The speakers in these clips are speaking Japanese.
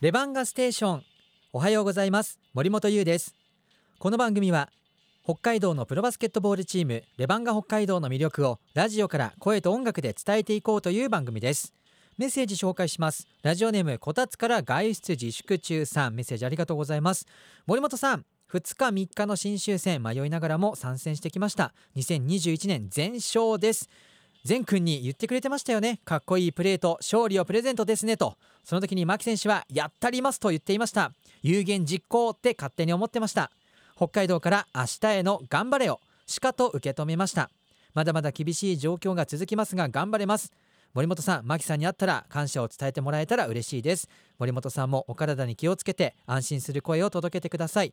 レバンガステーション。おはようございます。森本優です。この番組は北海道のプロバスケットボールチームレバンガ北海道の魅力をラジオから声と音楽で伝えていこうという番組です。メッセージ紹介します。ラジオネームこたつから外出自粛中さん。メッセージありがとうございます。森本さん2日3日の新州戦迷いながらも参戦してきました。2021年全勝です。善くんに言ってくれてましたよね。かっこいいプレーと勝利をプレゼントですねと。その時に牧選手はやったりますと言っていました。有言実行って勝手に思ってました。北海道から明日への頑張れをしかと受け止めました。まだまだ厳しい状況が続きますが頑張れます。森本さん牧さんに会ったら感謝を伝えてもらえたら嬉しいです。森本さんもお体に気をつけて安心する声を届けてください。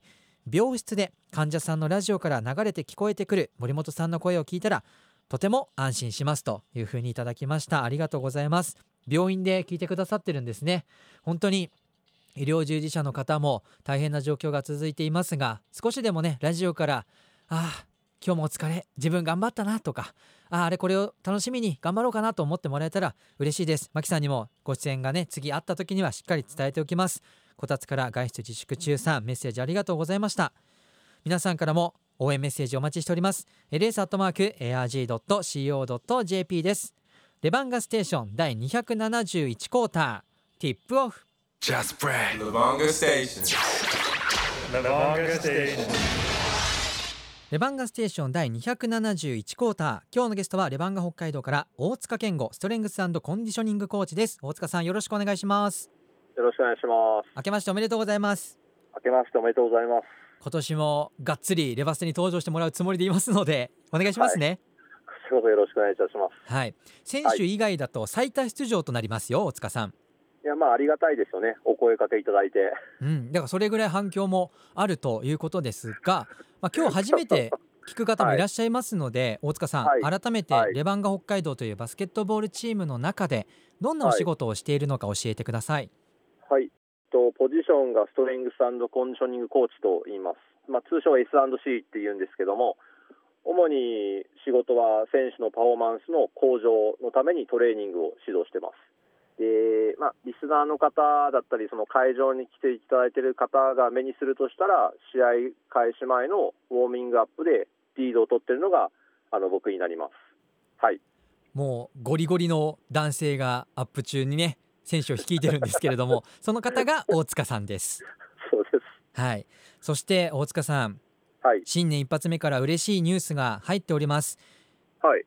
病室で患者さんのラジオから流れて聞こえてくる森本さんの声を聞いたらとても安心しますというふうにいただきました。ありがとうございます。病院で聞いてくださってるんですね。本当に医療従事者の方も大変な状況が続いていますが少しでもねラジオからああ今日もお疲れ。自分頑張ったなとかあああれこれを楽しみに頑張ろうかなと思ってもらえたら嬉しいです。マキさんにもご出演がね次会った時にはしっかり伝えておきます。こたつから外出自粛中さんメッセージありがとうございました。皆さんからも応援メッセージお待ちしております ls.arg.co.jp ですレバンガステーション第271クォーターティップオフ Just pray. Levanga Station. Levanga Station. レバンガステーション第271クォーター今日のゲストはレバンガ北海道から大塚健吾ストレングスコンディショニングコーチです大塚さんよろしくお願いしますよろしくお願いします。明けましておめでとうございます明けましておめでとうございます。今年もがっつりレバステに登場してもらうつもりでいますのでお願いしますね仕事よろしくお願いいたします。はい、選手以外だと最多出場となりますよ大塚さんいや、まあ、ありがたいですよね。お声かけいただいて。うん、だからそれぐらい反響もあるということですが、まあ、今日初めて 聞く方もいらっしゃいますので、大塚さん、はい改めてはいレバンガ北海道というバスケットボールチームの中でどんなお仕事をしているのか教えてください。はい。と、ポジションがストレングスコンディショニングコーチと言います。まあ、通称 S&C って言うんですけども、主に仕事は選手のパフォーマンスの向上のためにトレーニングを指導してます。で、まあ、リスナーの方だったり、その会場に来ていただいている方が目にするとしたら、試合開始前のウォーミングアップでリードを取ってるのが、あの、僕になります。はい。もうゴリゴリの男性がアップ中にね選手を率いてるんですけれども その方が大塚さんです。そうです。はい、そして大塚さんはい。新年一発目から嬉しいニュースが入っております。はい。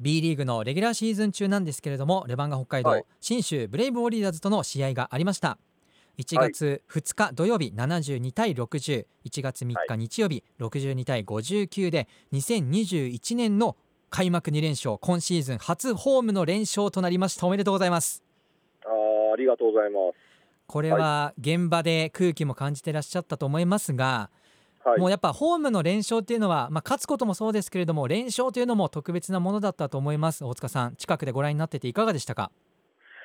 B リーグのレギュラーシーズン中なんですけれどもレバンガ北海道、はい信州ブレイブウォリアーズとの試合がありました1月2日土曜日72対601月3日はい日曜日62対59で2021年の開幕2連勝今シーズン初ホームの連勝となりましたおめでとうございますありがとうございます。これは現場で空気も感じてらっしゃったと思いますが、はい。もうやっぱホームの連勝っていうのは、まあ、勝つこともそうですけれども連勝というのも特別なものだったと思います。大塚さん近くでご覧になってていかがでしたか？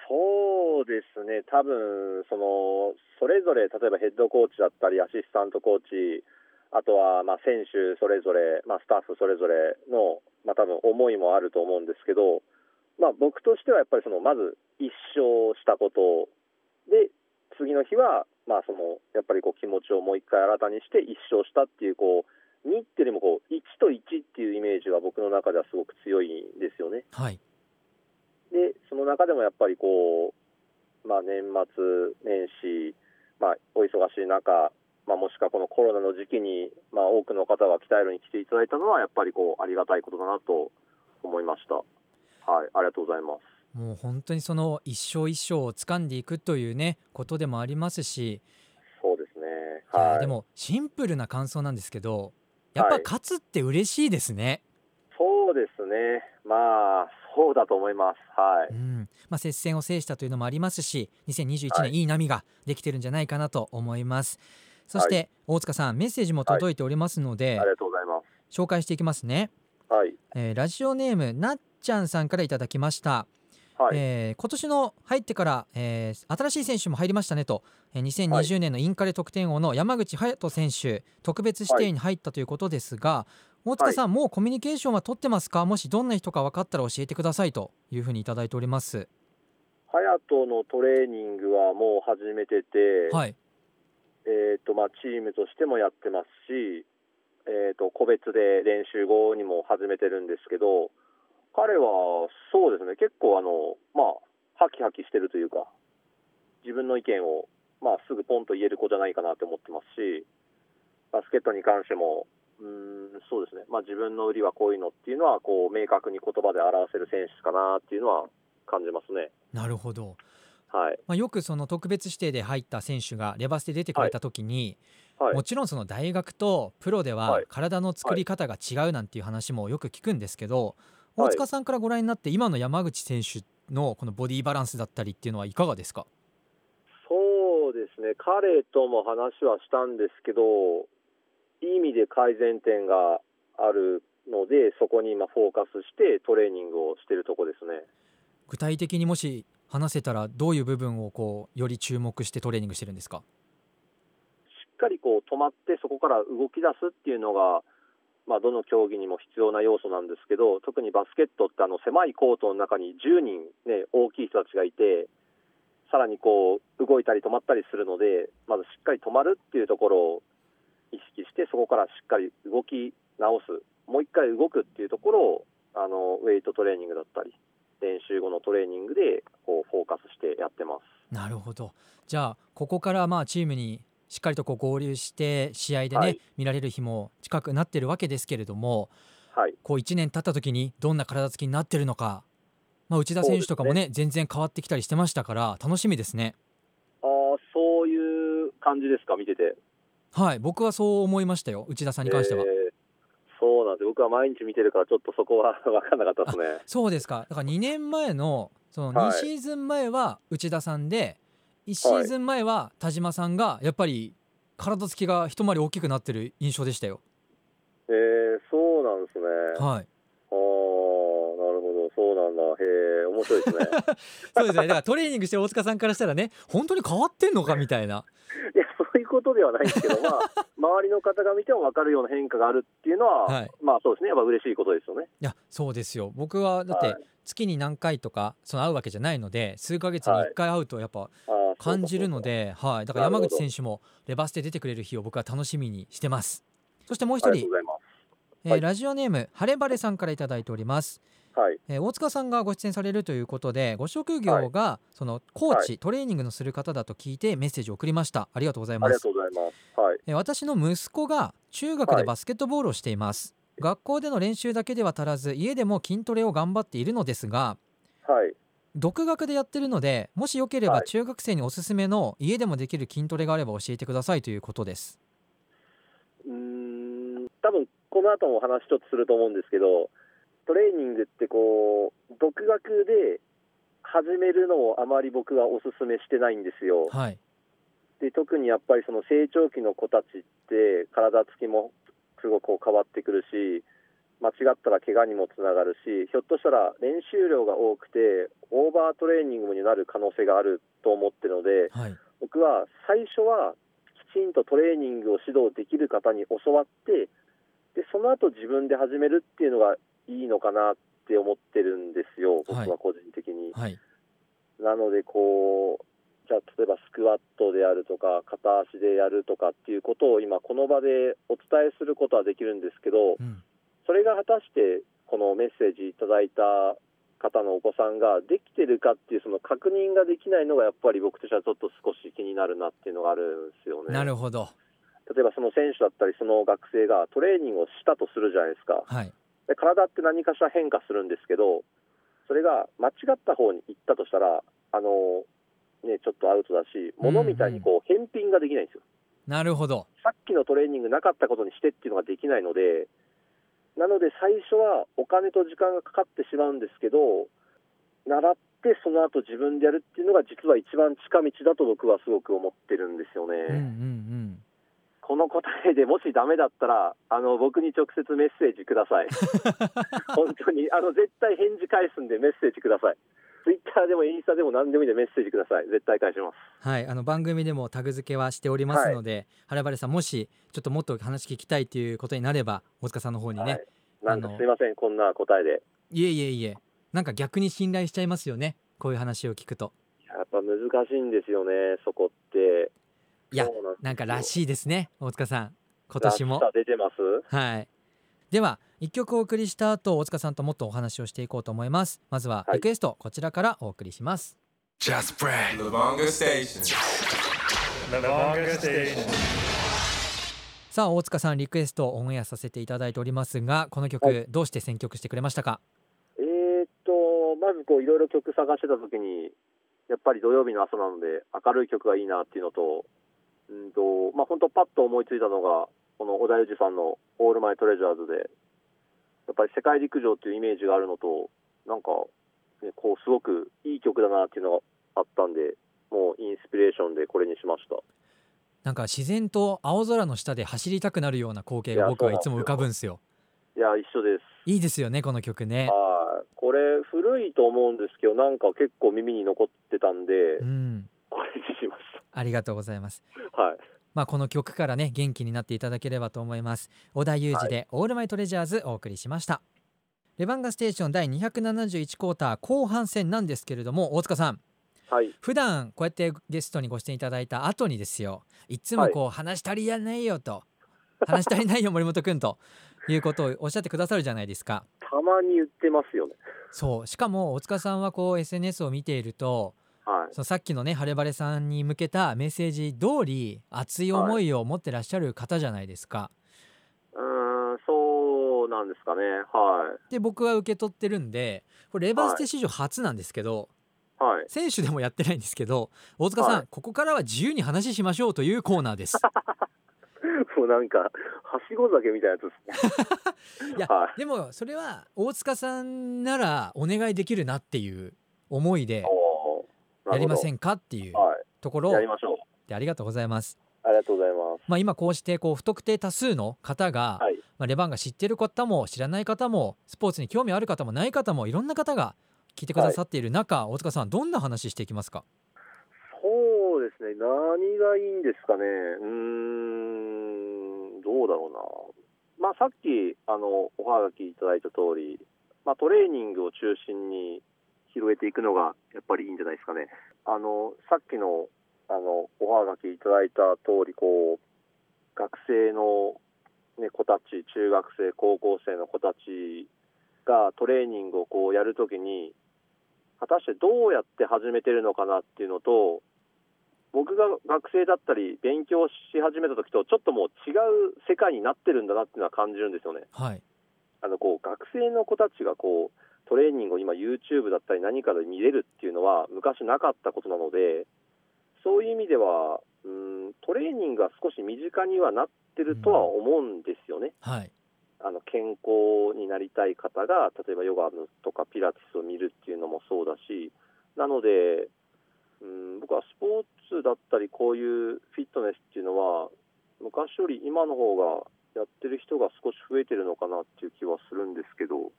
そうですね、多分そのそれぞれ、例えばヘッドコーチだったり、アシスタントコーチ、あとはまあ選手それぞれ、まあ、スタッフそれぞれの、まあ多分思いもあると思うんですけど、まあ、僕としてはやっぱりそのまず1勝したことで、次の日はまあそのやっぱりこう気持ちをもう一回新たにして1勝したっていう、こう2っていうよりもこう1と1っていうイメージが僕の中ではすごく強いんですよね。はいでその中でもやっぱりこう、まあ、年末年始、まあ、お忙しい中、まあ、もしくはこのコロナの時期に、まあ、多くの方が鍛えるに来ていただいたのはやっぱりこうありがたいことだなと思いました。はい、ありがとうございます。もう本当にその一勝一勝を掴んでいくというねことでもありますし、そうですね。いやはい。でもシンプルな感想なんですけどやっぱはい勝つって嬉しいですね、そうですね。まあ、そうだと思います。はい。うんまあ、接戦を制したというのもありますし2021はい年いい波ができてるんじゃないかなと思います、そして、大塚さんメッセージも届いておりますので、ありがとうございま紹介していきますね、す。はい。えーラジオネームなっちゃんさんからいただきました。はい、えー今年の入ってから、えー新しい選手も入りましたねと、えー2020年のインカレ得点王の山口隼人選手特別指定に入ったということですが、大塚さん、もうコミュニケーションは取ってますか？もしどんな人か分かったら教えてくださいというふうにいただいております。隼人のトレーニングはもう始めてて、はい、えーとまあ、チームとしてもやってますし、えー、と個別で練習後にも始めてるんですけど彼はそうですね。結構あの、まあ、ハキハキしてるというか自分の意見を、まあ、すぐポンと言える子じゃないかなと思ってますしバスケットに関してもうーんそうですね、まあ、自分の売りはこういうのっていうのはこう明確に言葉で表せる選手かなっていうのは感じますね。なるほど、はい。まあ、よくその特別指定で入った選手がレバスで出てくれた時に、はい。もちろんその大学とプロでははい。体の作り方が違うなんていう話もよく聞くんですけど、はい大塚さんからご覧になって今の山口選手のこのボディバランスだったりっていうのはいかがですか？そうですね、彼とも話はしたんですけど、いい意味で改善点があるので、そこに今、フォーカスしてトレーニングをしているとこですね。具体的にもし話せたらどういう部分をこうより注目してトレーニングしてるんですか？しっかりこう止まって、そこから動き出すっていうのが、まあ、どの競技にも必要な要素なんですけど、特にバスケットってあの狭いコートの中に10人、ね、大きい人たちがいて、さらにこう動いたり止まったりするので、まずしっかり止まるっていうところを意識して、そこからしっかり動き直す、もう一回動くっていうところをあのウェイトトレーニングだったり、練習後のトレーニングでこうフォーカスしてやってます。なるほどじゃあここからまあチームにしっかりとこう合流して試合でね、はい。見られる日も近くなってるわけですけれどもはい、こう1年経った時にどんな体つきになってるのか、まあ、内田選手とかもね全然変わってきたりしてましたから楽しみですね。あーそういう感じですか、見てて。はい僕はそう思いましたよ内田さんに関しては、えーそうなんです僕は毎日見てるからちょっとそこは 分かんなかったですね。そうですか。だから2年前のその2はい。シーズン前は内田さんで1シーズン前は田島さんがやっぱり体つきが一回り大きくなってる印象でしたよ。えー、そうなんですね。はい。あーなるほど。そうなんだ。へえ面白いですね。そうですね。だからトレーニングしてる大塚さんからしたらね本当に変わってんのかみたいな。いやそういうことではないんですけどまあ 周りの方が見ても分かるような変化があるっていうのは、はい。まあそうですね。やっぱ嬉しいことですよね。いやそうですよ。僕はだってはい。月に何回とかその会うわけじゃないので数ヶ月に1回会うとやっぱ感じるので、はい、だから山口選手もレバスで出てくれる日を僕は楽しみにしてます。そしてもう一人えーはいラジオネームハレバレさんからいただいております、はい。えー大塚さんがご出演されるということでご職業がそのコーチ、トレーニングのする方だと聞いてメッセージを送りました。ありがとうございありがますとうございます。はい。えー私の息子が中学でバスケットボールをしています、学校での練習だけでは足らず家でも筋トレを頑張っているのですがはい。独学でやってるのでもしよければはい。中学生におすすめの家でもできる筋トレがあれば教えてくださいということです。うーん多分この後もお話ちょっとすると思うんですけどトレーニングってこう独学で始めるのをあまり僕はおすすめしてないんですよ。はい。で特にやっぱりその成長期の子たちって体つきもすごくこう変わってくるし間違ったら怪我にもつながるしひょっとしたら練習量が多くてオーバートレーニングになる可能性があると思ってるのではい。僕は最初はきちんとトレーニングを指導できる方に教わってでその後自分で始めるっていうのがいいのかなって思ってるんですよ、僕は個人的に。はいなのでこうじゃあ例えばスクワットであるとか片足でやるとかっていうことを今この場でお伝えすることはできるんですけどうんそれが果たしてこのメッセージいただいた方のお子さんができてるかっていうその確認ができないのがやっぱり僕としてはちょっと少し気になるなっていうのがあるんですよね。なるほど例えばその選手だったりその学生がトレーニングをしたとするじゃないですか。はい。で体って何かしら変化するんですけどそれが間違った方に行ったとしたらあの、ね、ちょっとアウトだし物みたいにこう返品ができないんですよ。なるほど。さっきのトレーニングなかったことにしてっていうのができないのでなので最初はお金と時間がかかってしまうんですけど習ってその後自分でやるっていうのが実は一番近道だと僕はすごく思ってるんですよね。うんうんうんこの答えでもしダメだったらあの僕に直接メッセージください。本当に。あの絶対返事返すんでメッセージください。ツイッターでもインスタでも何でもいいんでメッセージください。絶対返します。はい、あの番組でもタグ付けはしておりますので、はらばれさんもしちょっともっと話聞きたいということになれば大塚さんの方にね、はい。なんすいません、こんな答えで。い、えいえいえ。なんか逆に信頼しちゃいますよね。こういう話を聞くと。やっぱ難しいんですよね、そこって。いやなんからしいですね大塚さん。今年も。出てます。はい。では一曲お送りした後大塚さんともっとお話をしていこうと思います。まずははい。リクエスト、こちらからお送りします。Just Brad. Lubanga Station. Lavanga Station. さあ大塚さんリクエストオンエアさせていただいておりますがこの曲、はい。どうして選曲してくれましたか？えーっと、まずこういろいろ曲探してた時に、やっぱり土曜日の朝なので明るい曲がいいなっていうのと、うんと、まあ本当パッと思いついたのが、この小田裕二さんのオールマイトレジャーズで、やっぱり世界陸上っていうイメージがあるのと、なんか、ね、こうすごくいい曲だなっていうのがあったんで、もうインスピレーションでこれにしました。なんか自然と青空の下で走りたくなるような光景が僕はいつも浮かぶんですよいや、一緒です。いいですよねこの曲ねはい。これ古いと思うんですけど、なんか結構耳に残ってたんでう、んこれにしましありがとうございますた。はい。まあこの曲からね元気になっていただければと思います小田裕二で、オールマイトレジャーズお送りしましたレバンガステーション第271クォーター後半戦なんですけれども大塚さんはい。普段こうやってゲストにご出演いただいた後にですよいつもこう、話足りやないよと話足りないよ森本君と いうことをおっしゃってくださるじゃないですかたまに言ってますよね。そうしかも大塚さんはこう SNS を見ているとはい。そのさっきのね晴れ晴れさんに向けたメッセージ通り熱い思いを持ってらっしゃる方じゃないですか。うーん、そうなんですかね。はで僕は受け取ってるんでこれレバーステ史上初なんですけど、い。はい。選手でもやってないんですけど大塚さん、はいここからは自由に話しましょうというコーナーです。もうなんか、はしご酒みたいなやつですね。いやはい。でもそれは大塚さんならお願いできるなっていう思いでやりませんんかっていうはところい。やりましょう。でありがとうございます。ありがとうございます。まあ、今こうしてこう不特定多数の方が、はい。まあ、レバンが知ってる方も知らない方もスポーツに興味ある方もない方もいろんな方が聞いてくださっている中、大塚さんどんな話していきますか？そうですね。何がいいんですかね。うーん、どうだろうな。まあ、さっき、あの、おはがきいただいた通り、まあ、トレーニングを中心に広げていくのが、やっぱりいいんじゃないですかね。あの、さっきの、あの、おはがきいただいた通り、こう、学生の、ね、子たち、中学生、高校生の子たちがトレーニングをこうやるときに、果たしてどうやって始めてるのかなっていうのと、僕が学生だったり勉強し始めた時とちょっともう違う世界になってるんだなっていうのは感じるんですよね。はいあのこう学生の子たちがこうトレーニングを今 YouTube だったり何かで見れるっていうのは昔なかったことなので、そういう意味ではうんトレーニングが少し身近にはなってるとは思うんですよね。はいあの健康になりたい方が例えばヨガとかピラティスを見るっていうのもそうだしなのでうん僕はスポーツだったりこういうフィットネスっていうのは昔より今の方がやってる人が少し増えてるのかなっていう気はするんですけど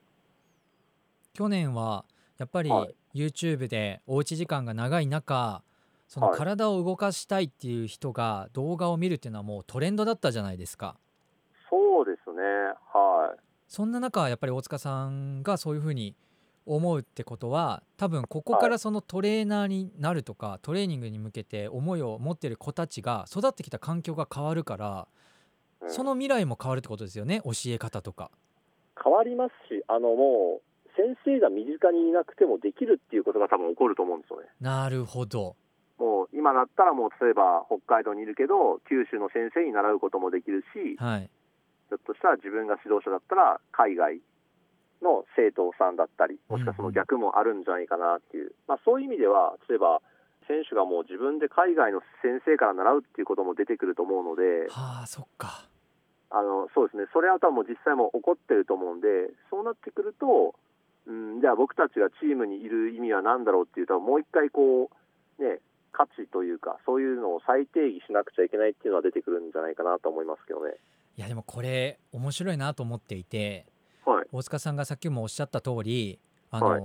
去年はやっぱりはい。YouTube でおうち時間が長い中そのはい。体を動かしたいっていう人が動画を見るっていうのはもうトレンドだったじゃないですか。そうですね。はい。そんな中やっぱり大塚さんがそういうふうに思うってことは多分ここからそのトレーナーになるとか、トレーニングに向けて思いを持ってる子たちが育ってきた環境が変わるから、うん。その未来も変わるってことですよね教え方とか。変わりますしあのもう先生が身近にいなくてもできるっていうことが多分起こると思うんですよね。なるほど。もう今だったらもう例えば北海道にいるけど九州の先生に習うこともできるしはい。ひょっとしたら自分が指導者だったら海外の生徒さんだったりもしくはその逆もあるんじゃないかなっていう、まあ、そういう意味では例えば選手がもう自分で海外の先生から習うっていうことも出てくると思うのではあそっか。あのそうですね。それは多分もう実際も起こってると思うんでそうなってくると、うん、じゃあ僕たちがチームにいる意味は何だろうっていうともう一回こうね価値というかそういうのを再定義しなくちゃいけないっていうのは出てくるんじゃないかなと思いますけどね。いやでもこれ面白いなと思っていてはい。大塚さんがさっきもおっしゃった通りあの、はい。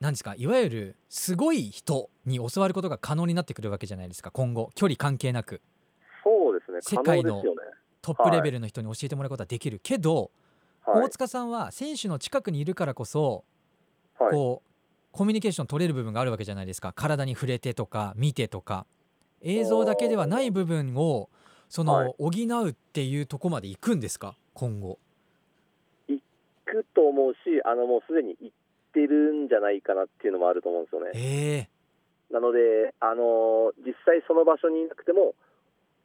何ですかいわゆるすごい人に教わることが可能になってくるわけじゃないですか今後。距離関係なく。そうですね、世界の。トップレベルの人に教えてもらうことはできる。けど、はい大塚さんは選手の近くにいるからこそ、はい、こうコミュニケーション取れる部分があるわけじゃないですか。体に触れてとか見てとか。映像だけではない部分をその、はい。補うっていうとこまで行くんですか？今後。行くと思うし、あのもうすでに行ってるんじゃないかなっていうのもあると思うんですよね。ええ。なので、あの実際その場所にいなくても、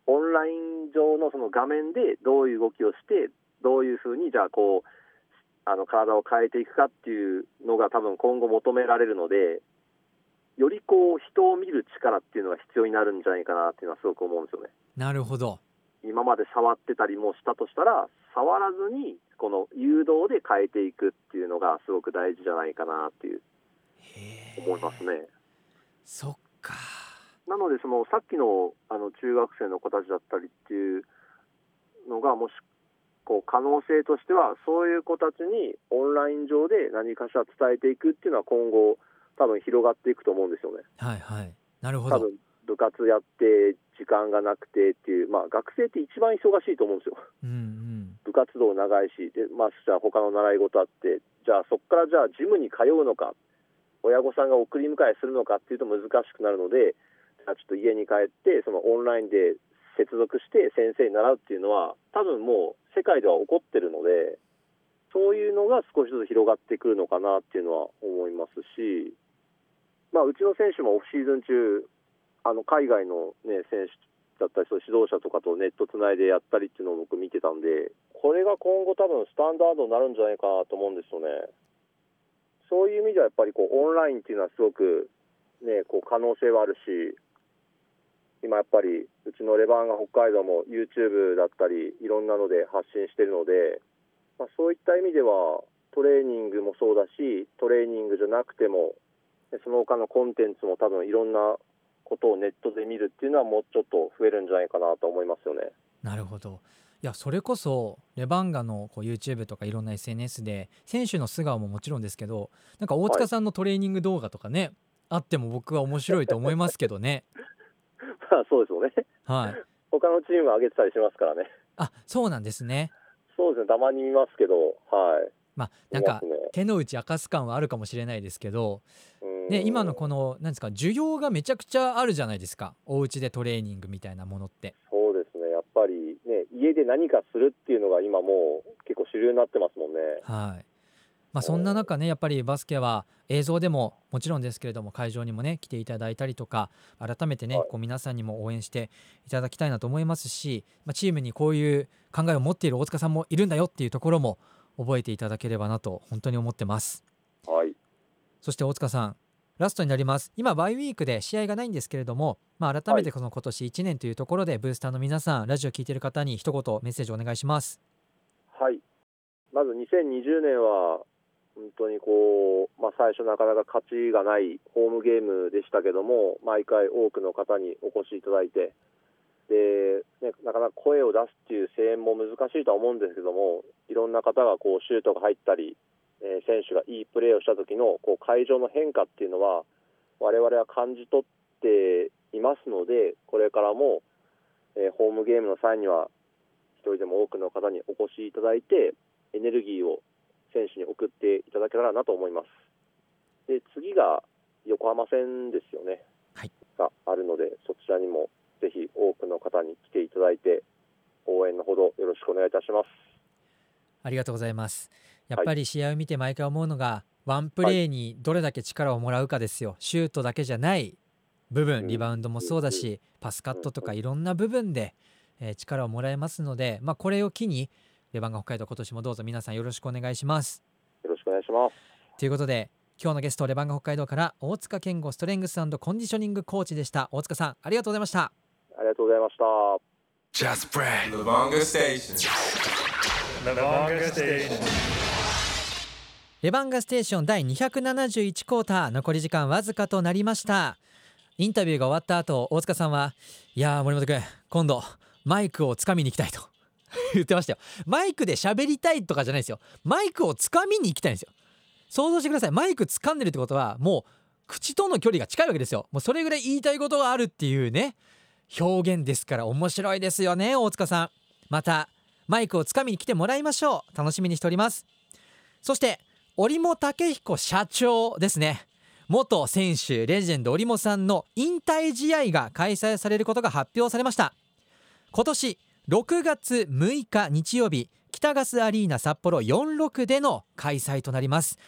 オンライン上のその画面でどういう動きをして、どういうふうにじゃあこうあの体を変えていくかっていうのが多分今後求められるので、よりこう人を見る力っていうのが必要になるんじゃないかなっていうのはすごく思うんですよね。なるほど今まで触ってたりもしたとしたら、触らずにこの誘導で変えていくっていうのがすごく大事じゃないかなっていう思いますね。そっかなのでそのさっきのあの中学生の子たちだったりっていうのがもしこう可能性としてはそういう子たちにオンライン上で何かしら伝えていくっていうのは今後多分広がっていくと思うんですよね。はいはいなるほど多分部活やって時間がなくてっていうまあ学生って一番忙しいと思うんですよ。うんうん部活動長いしでまあじゃあ他の習い事あってじゃあそこからじゃあジムに通うのか親御さんが送り迎えするのかっていうと難しくなるのでじゃあちょっと家に帰ってそのオンラインで接続して先生に習うっていうのは多分もう世界では起こってるのでそういうのが少しずつ広がってくるのかなっていうのは思いますし、まあ、うちの選手もオフシーズン中あの海外の、ね、選手だったりそういう指導者とかとネットつないでやったりっていうのを僕見てたんでこれが今後多分スタンダードになるんじゃないかなと思うんですよね。そういう意味ではやっぱりこうオンラインっていうのはすごく、ね、こう可能性はあるし今やっぱりうちのレバンガ北海道も YouTube だったりいろんなので発信してるので、まあ、そういった意味ではトレーニングもそうだしトレーニングじゃなくてもその他のコンテンツも多分いろんなことをネットで見るっていうのはもうちょっと増えるんじゃないかなと思いますよね。なるほどいやそれこそレバンガのこう YouTube とかいろんな SNS で選手の素顔ももちろんですけどなんか大塚さんのトレーニング動画とかね、あっても僕は面白いと思いますけどね まあそうですよね。はい 他のチームは上げてたりしますからね。あそうなんですねそうですね。たまに見ますけど、はい。まあなんかね手の内明かす感はあるかもしれないですけど、うんね、今のこのなんですか需要がめちゃくちゃあるじゃないですかお家でトレーニングみたいなものってそうですね。やっぱりね、家で何かするっていうのが今もう結構主流になってますもんね。はいまあ、そんな中ねやっぱりバスケは映像でももちろんですけれども会場にもね来ていただいたりとか改めてね、はい。こう皆さんにも応援していただきたいなと思いますし、まあ、チームにこういう考えを持っている大塚さんもいるんだよっていうところも覚えていただければなと本当に思ってます。はい。そして大塚さんラストになります。今バイウィークで試合がないんですけれども、まあ、改めてこの今年1年というところでブースターの皆さんラジオ聞いてる方に一言メッセージお願いします。はい。まず2020年は、最初なかなか勝ちがないホームゲームでしたけども、毎回多くの方にお越しいただいて、で、ね、なかなか声を出すっていう声援も難しいとは思うんですけども、いろんな方がこうシュートが入ったり、えー選手がいいプレーをした時のこう会場の変化っていうのは、我々は感じ取っていますので、これからも、えーホームゲームの際には一人でも多くの方にお越しいただいて、エネルギーを選手に送っていただけたらなと思います。で、次が横浜戦ですよね。はいがあるので、そちらにもぜひ多くの方に来ていただいて、応援のほどよろしくお願いいたします。ありがとうございます。やっぱり試合を見て毎回思うのが、ワンプレーにどれだけ力をもらうかですよ。シュートだけじゃない部うん分、リバウンドもそうだし、パスカットとかいろんな部分で、えー力をもらえますので、まあ、これを機に、レバンガ北海道今年もどうぞ皆さんよろしくお願いします。よろしくお願いします。ということで、今日のゲスト、レバンガ北海道から大塚健吾ストレングスコンディショニングコーチでした。大塚さん、ありがとうございました。ありがとうございました。Just brag. Lubanga Station. Lavanga Station. レバンガステーション第271クォーター残り時間わずかとなりましたインタビューが終わった後大塚さんはいやー森本君今度マイクをつかみに行きたいと言ってましたよマイクで喋りたいとかじゃないですよマイクをつかみに行きたいんですよ想像してください。マイク掴んでるってことはもう口との距離が近いわけですよ。もうそれぐらい言いたいことがあるっていうね表現ですから面白いですよね。大塚さん。またマイクをつかみに来てもらいましょう。楽しみにしております。そして織茂武彦社長ですね。元選手レジェンド織茂さんの引退試合が開催されることが発表されました。今年6月6日日曜日北ガスアリーナ札幌46での開催となります。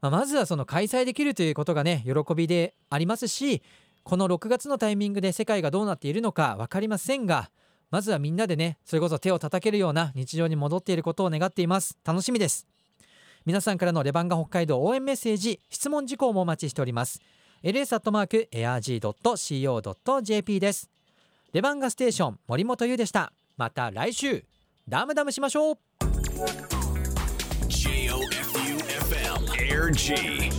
まあまずはその開催できるということがね喜びでありますしこの6月のタイミングで世界がどうなっているのか分かりませんがまずはみんなでねそれこそ手を叩けるような日常に戻っていることを願っています。楽しみです。皆さんからのレバンガ北海道応援メッセージ質問事項もお待ちしております。ls.airg.co.jp です。レバンガステーション森本優でした。また来週。ダムダムしましょう。J-O-F-U-F-M Air G.